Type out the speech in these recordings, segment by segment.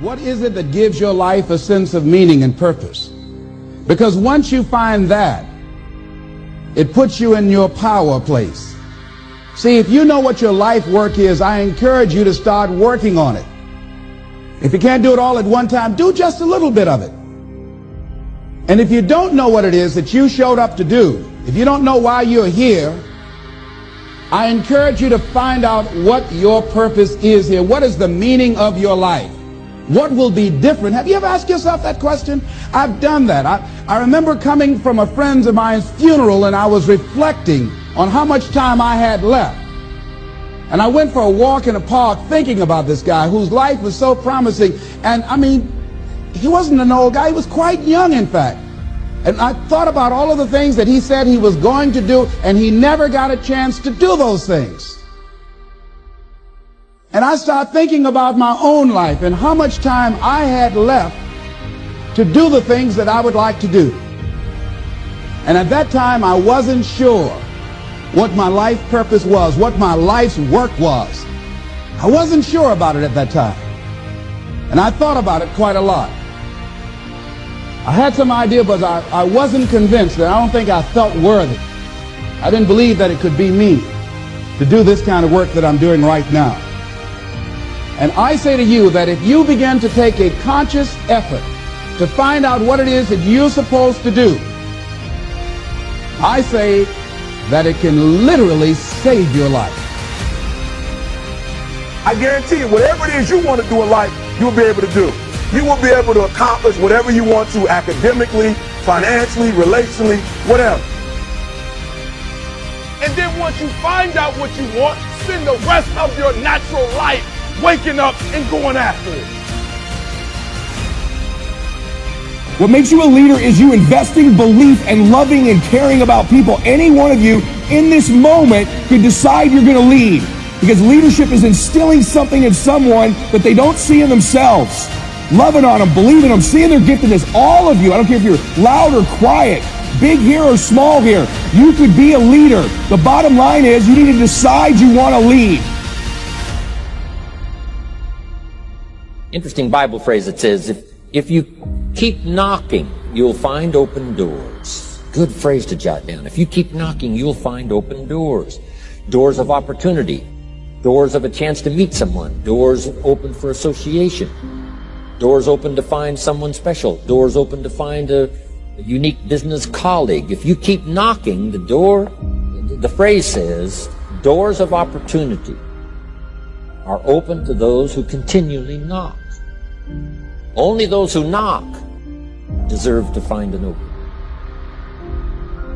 What is it that gives your life a sense of meaning and purpose? Because once you find that, it puts you in your power place. See, if you know what your life work is, I encourage you to start working on it. If you can't do it all at one time, do just a little bit of it. And if you don't know what it is that you showed up to do, if you don't know why you're here, I encourage you to find out what your purpose is here. What is the meaning of your life? What will be different? Have you ever asked yourself that question? I've done that. I, I remember coming from a friend of mine's funeral and I was reflecting on how much time I had left. And I went for a walk in a park thinking about this guy whose life was so promising. And I mean, he wasn't an old guy. He was quite young, in fact. And I thought about all of the things that he said he was going to do, and he never got a chance to do those things. And I started thinking about my own life and how much time I had left to do the things that I would like to do. And at that time, I wasn't sure what my life purpose was, what my life's work was. I wasn't sure about it at that time. And I thought about it quite a lot. I had some idea, but I, I wasn't convinced, and I don't think I felt worthy. I didn't believe that it could be me to do this kind of work that I'm doing right now. And I say to you that if you begin to take a conscious effort to find out what it is that you're supposed to do, I say that it can literally save your life. I guarantee you, whatever it is you want to do in life, you'll be able to do. You will be able to accomplish whatever you want to academically, financially, relationally, whatever. And then once you find out what you want, spend the rest of your natural life waking up and going after it. What makes you a leader is you investing belief and loving and caring about people. Any one of you in this moment could decide you're going to lead because leadership is instilling something in someone that they don't see in themselves. Loving on them, believing them, seeing their giftedness. All of you, I don't care if you're loud or quiet, big here or small here, you could be a leader. The bottom line is you need to decide you want to lead. Interesting Bible phrase that says, if, if you keep knocking, you'll find open doors. Good phrase to jot down. If you keep knocking, you'll find open doors. Doors of opportunity. Doors of a chance to meet someone. Doors open for association. Doors open to find someone special. Doors open to find a, a unique business colleague. If you keep knocking, the door, the phrase says, doors of opportunity are open to those who continually knock. Only those who knock deserve to find an opening.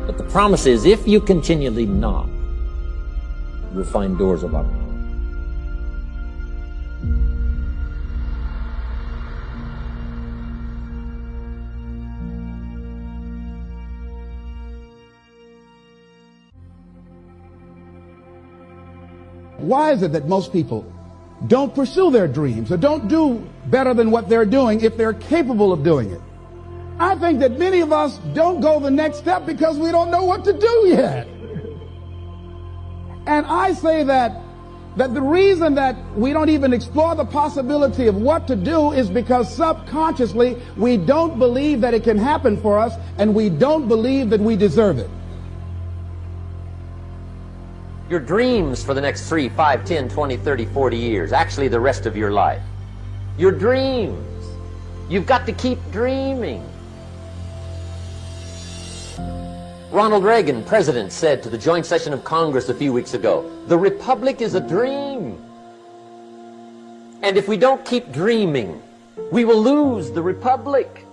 But the promise is if you continually knock, you'll find doors of opportunity. Why is it that most people don't pursue their dreams or don't do better than what they're doing if they're capable of doing it. I think that many of us don't go the next step because we don't know what to do yet. And I say that that the reason that we don't even explore the possibility of what to do is because subconsciously we don't believe that it can happen for us and we don't believe that we deserve it your dreams for the next 3, 5, 10, 20, 30, 40 years, actually the rest of your life. Your dreams. You've got to keep dreaming. Ronald Reagan, president, said to the joint session of Congress a few weeks ago, the republic is a dream. And if we don't keep dreaming, we will lose the republic.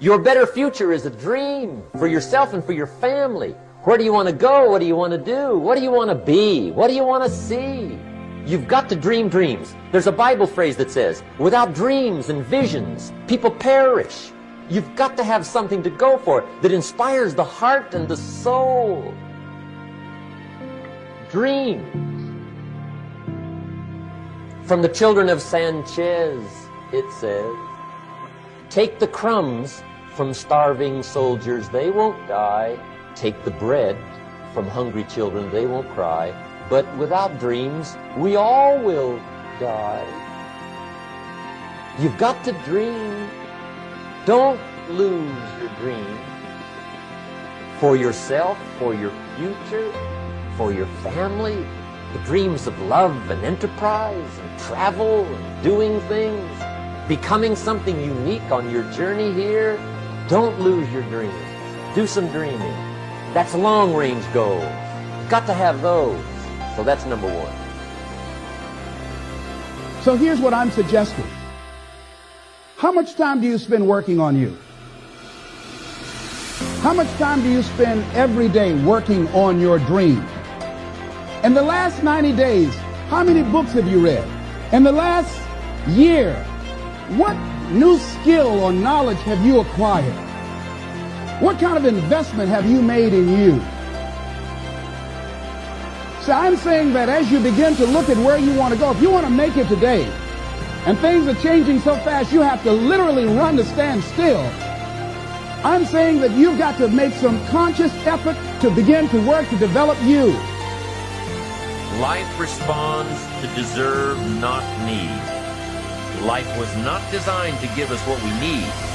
Your better future is a dream for yourself and for your family. Where do you want to go? What do you want to do? What do you want to be? What do you want to see? You've got to dream dreams. There's a Bible phrase that says, without dreams and visions, people perish. You've got to have something to go for that inspires the heart and the soul. Dreams. From the children of Sanchez, it says, take the crumbs from starving soldiers, they won't die. Take the bread from hungry children, they won't cry. But without dreams, we all will die. You've got to dream. Don't lose your dream for yourself, for your future, for your family, the dreams of love and enterprise and travel and doing things, becoming something unique on your journey here. Don't lose your dreams. Do some dreaming. That's long range goals. Got to have those. So that's number one. So here's what I'm suggesting. How much time do you spend working on you? How much time do you spend every day working on your dream? In the last 90 days, how many books have you read? In the last year, what new skill or knowledge have you acquired? What kind of investment have you made in you? So I'm saying that as you begin to look at where you want to go, if you want to make it today, and things are changing so fast you have to literally run to stand still, I'm saying that you've got to make some conscious effort to begin to work to develop you. Life responds to deserve, not need. Life was not designed to give us what we need.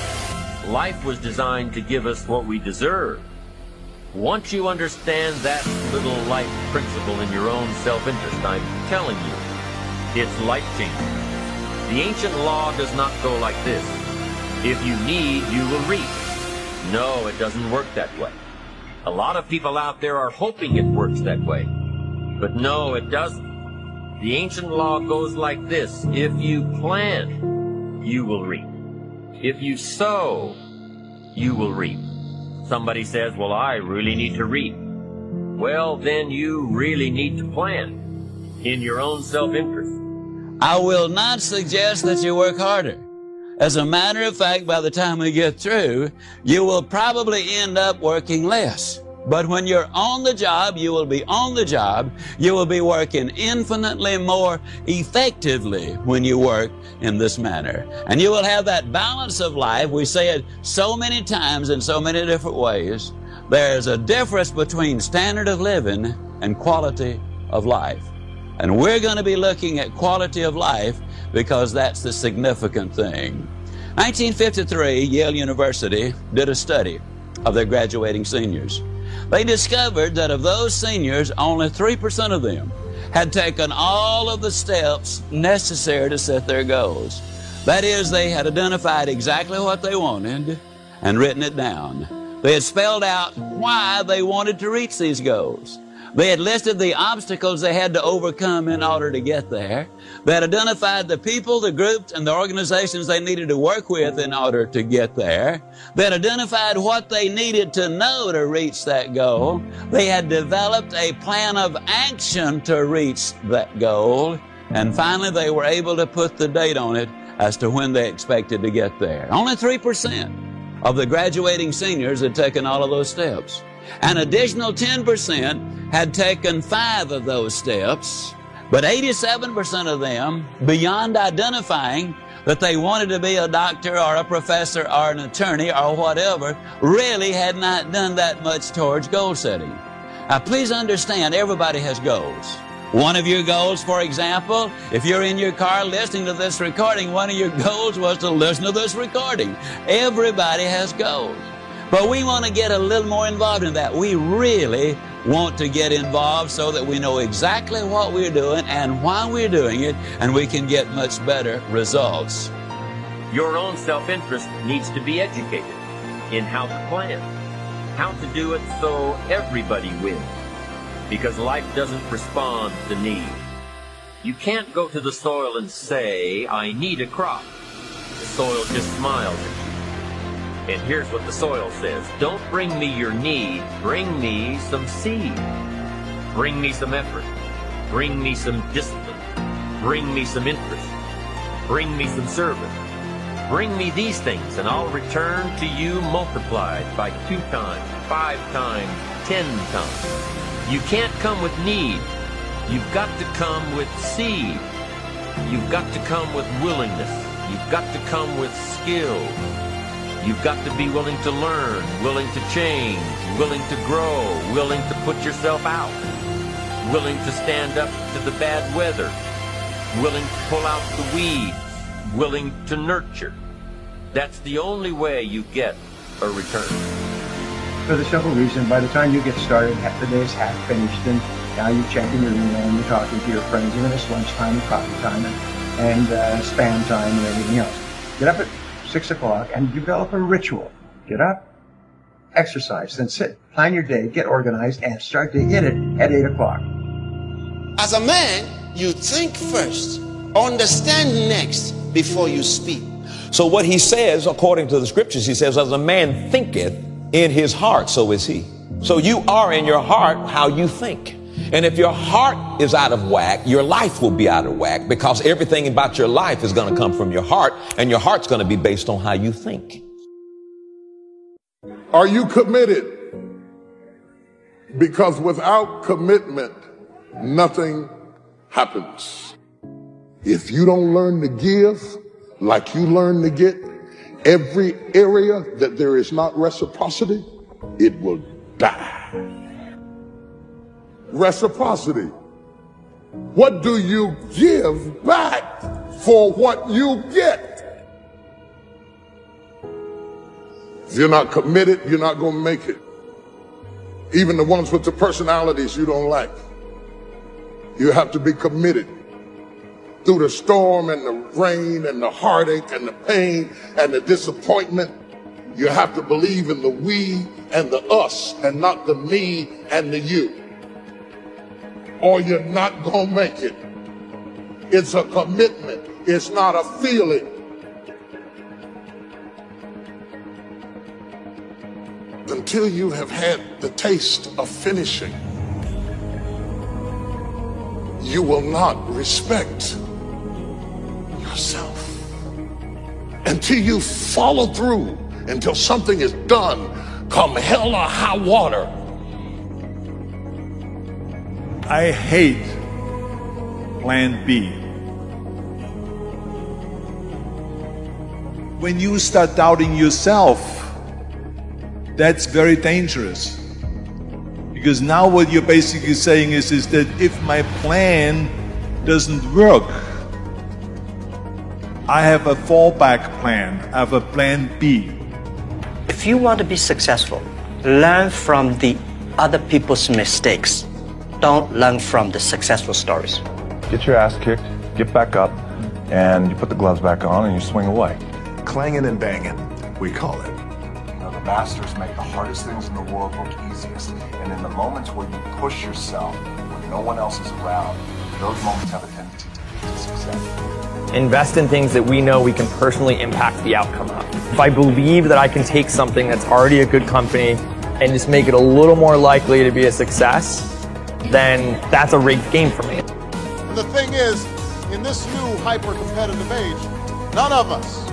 Life was designed to give us what we deserve. Once you understand that little life principle in your own self-interest, I'm telling you, it's life-changing. The ancient law does not go like this. If you need, you will reap. No, it doesn't work that way. A lot of people out there are hoping it works that way. But no, it doesn't. The ancient law goes like this. If you plant, you will reap. If you sow, you will reap. Somebody says, well, I really need to reap. Well, then you really need to plan in your own self-interest. I will not suggest that you work harder. As a matter of fact, by the time we get through, you will probably end up working less. But when you're on the job, you will be on the job. You will be working infinitely more effectively when you work in this manner. And you will have that balance of life. We say it so many times in so many different ways. There's a difference between standard of living and quality of life. And we're going to be looking at quality of life because that's the significant thing. 1953, Yale University did a study of their graduating seniors. They discovered that of those seniors, only 3% of them had taken all of the steps necessary to set their goals. That is, they had identified exactly what they wanted and written it down. They had spelled out why they wanted to reach these goals. They had listed the obstacles they had to overcome in order to get there. They had identified the people, the groups, and the organizations they needed to work with in order to get there. They had identified what they needed to know to reach that goal. They had developed a plan of action to reach that goal. And finally, they were able to put the date on it as to when they expected to get there. Only 3% of the graduating seniors had taken all of those steps. An additional 10% had taken five of those steps, but 87% of them, beyond identifying that they wanted to be a doctor or a professor or an attorney or whatever, really had not done that much towards goal setting. Now, please understand, everybody has goals. One of your goals, for example, if you're in your car listening to this recording, one of your goals was to listen to this recording. Everybody has goals. But we want to get a little more involved in that. We really want to get involved so that we know exactly what we're doing and why we're doing it, and we can get much better results. Your own self-interest needs to be educated in how to plan, how to do it so everybody wins, because life doesn't respond to need. You can't go to the soil and say, I need a crop. The soil just smiles. And here's what the soil says. Don't bring me your need, bring me some seed. Bring me some effort. Bring me some discipline. Bring me some interest. Bring me some service. Bring me these things, and I'll return to you multiplied by two times, five times, ten times. You can't come with need. You've got to come with seed. You've got to come with willingness. You've got to come with skill. You've got to be willing to learn, willing to change, willing to grow, willing to put yourself out, willing to stand up to the bad weather, willing to pull out the weeds, willing to nurture. That's the only way you get a return. For the simple reason, by the time you get started, half the day is half finished, and now you're checking your email and you're talking to your friends, then it's lunchtime and coffee time and, and uh, spam time and everything else. Get up at 6 o'clock and develop a ritual. Get up, exercise, then sit, plan your day, get organized, and start to hit it at 8 o'clock. As a man, you think first, understand next before you speak. So what he says, according to the scriptures, he says, as a man thinketh in his heart, so is he. So you are in your heart how you think. And if your heart is out of whack, your life will be out of whack because everything about your life is going to come from your heart and your heart's going to be based on how you think. Are you committed? Because without commitment, nothing happens. If you don't learn to give like you learn to get, every area that there is not reciprocity, it will die. Reciprocity. What do you give back for what you get? If you're not committed, you're not going to make it. Even the ones with the personalities you don't like. You have to be committed through the storm and the rain and the heartache and the pain and the disappointment. You have to believe in the we and the us and not the me and the you. Or you're not going to make it. It's a commitment. It's not a feeling. Until you have had the taste of finishing, you will not respect yourself. Until you follow through, until something is done, come hell or high water. I hate plan B. When you start doubting yourself, that's very dangerous. Because now what you're basically saying is, is that if my plan doesn't work, I have a fallback plan. I have a plan B. If you want to be successful, learn from the other people's mistakes. Don't learn from the successful stories. Get your ass kicked, get back up, and you put the gloves back on and you swing away. Clanging and banging, we call it. You know, the masters make the hardest things in the world look easiest. And in the moments where you push yourself, when no one else is around, those moments have a tendency to lead to success. Invest in things that we know we can personally impact the outcome of. If I believe that I can take something that's already a good company and just make it a little more likely to be a success, then that's a rigged game for me. The thing is, in this new hyper-competitive age, none of us,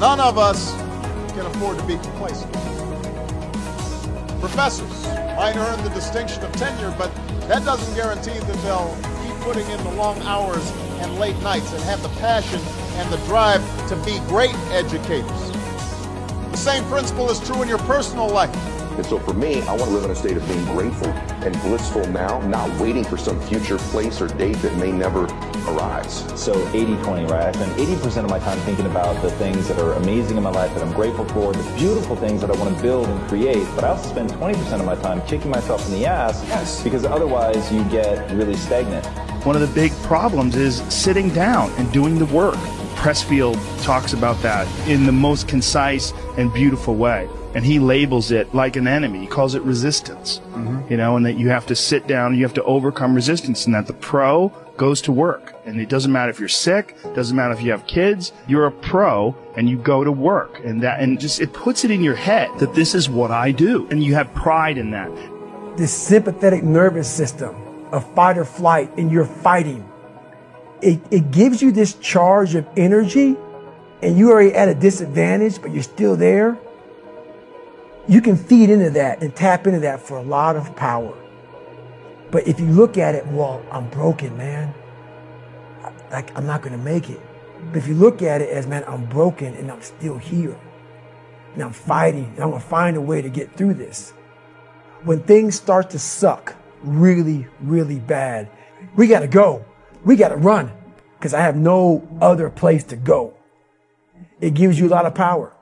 none of us can afford to be complacent. Professors might earn the distinction of tenure, but that doesn't guarantee that they'll keep putting in the long hours and late nights and have the passion and the drive to be great educators. The same principle is true in your personal life. And so for me, I want to live in a state of being grateful and blissful now, not waiting for some future place or date that may never arise. So 80-20, right? I spend 80% of my time thinking about the things that are amazing in my life that I'm grateful for, the beautiful things that I want to build and create, but I also spend 20% of my time kicking myself in the ass yes. because otherwise you get really stagnant. One of the big problems is sitting down and doing the work. Pressfield talks about that in the most concise and beautiful way and he labels it like an enemy. He calls it resistance. Mm-hmm. You know, and that you have to sit down, you have to overcome resistance, and that the pro goes to work. And it doesn't matter if you're sick, doesn't matter if you have kids, you're a pro and you go to work. And that, and just, it puts it in your head that this is what I do. And you have pride in that. This sympathetic nervous system of fight or flight and you're fighting. It, it gives you this charge of energy and you are at a disadvantage, but you're still there you can feed into that and tap into that for a lot of power. But if you look at it, well, I'm broken, man. Like, I'm not going to make it. But if you look at it as, man, I'm broken and I'm still here. And I'm fighting and I'm going to find a way to get through this. When things start to suck really, really bad, we got to go. We got to run because I have no other place to go. it gives you a lot of power.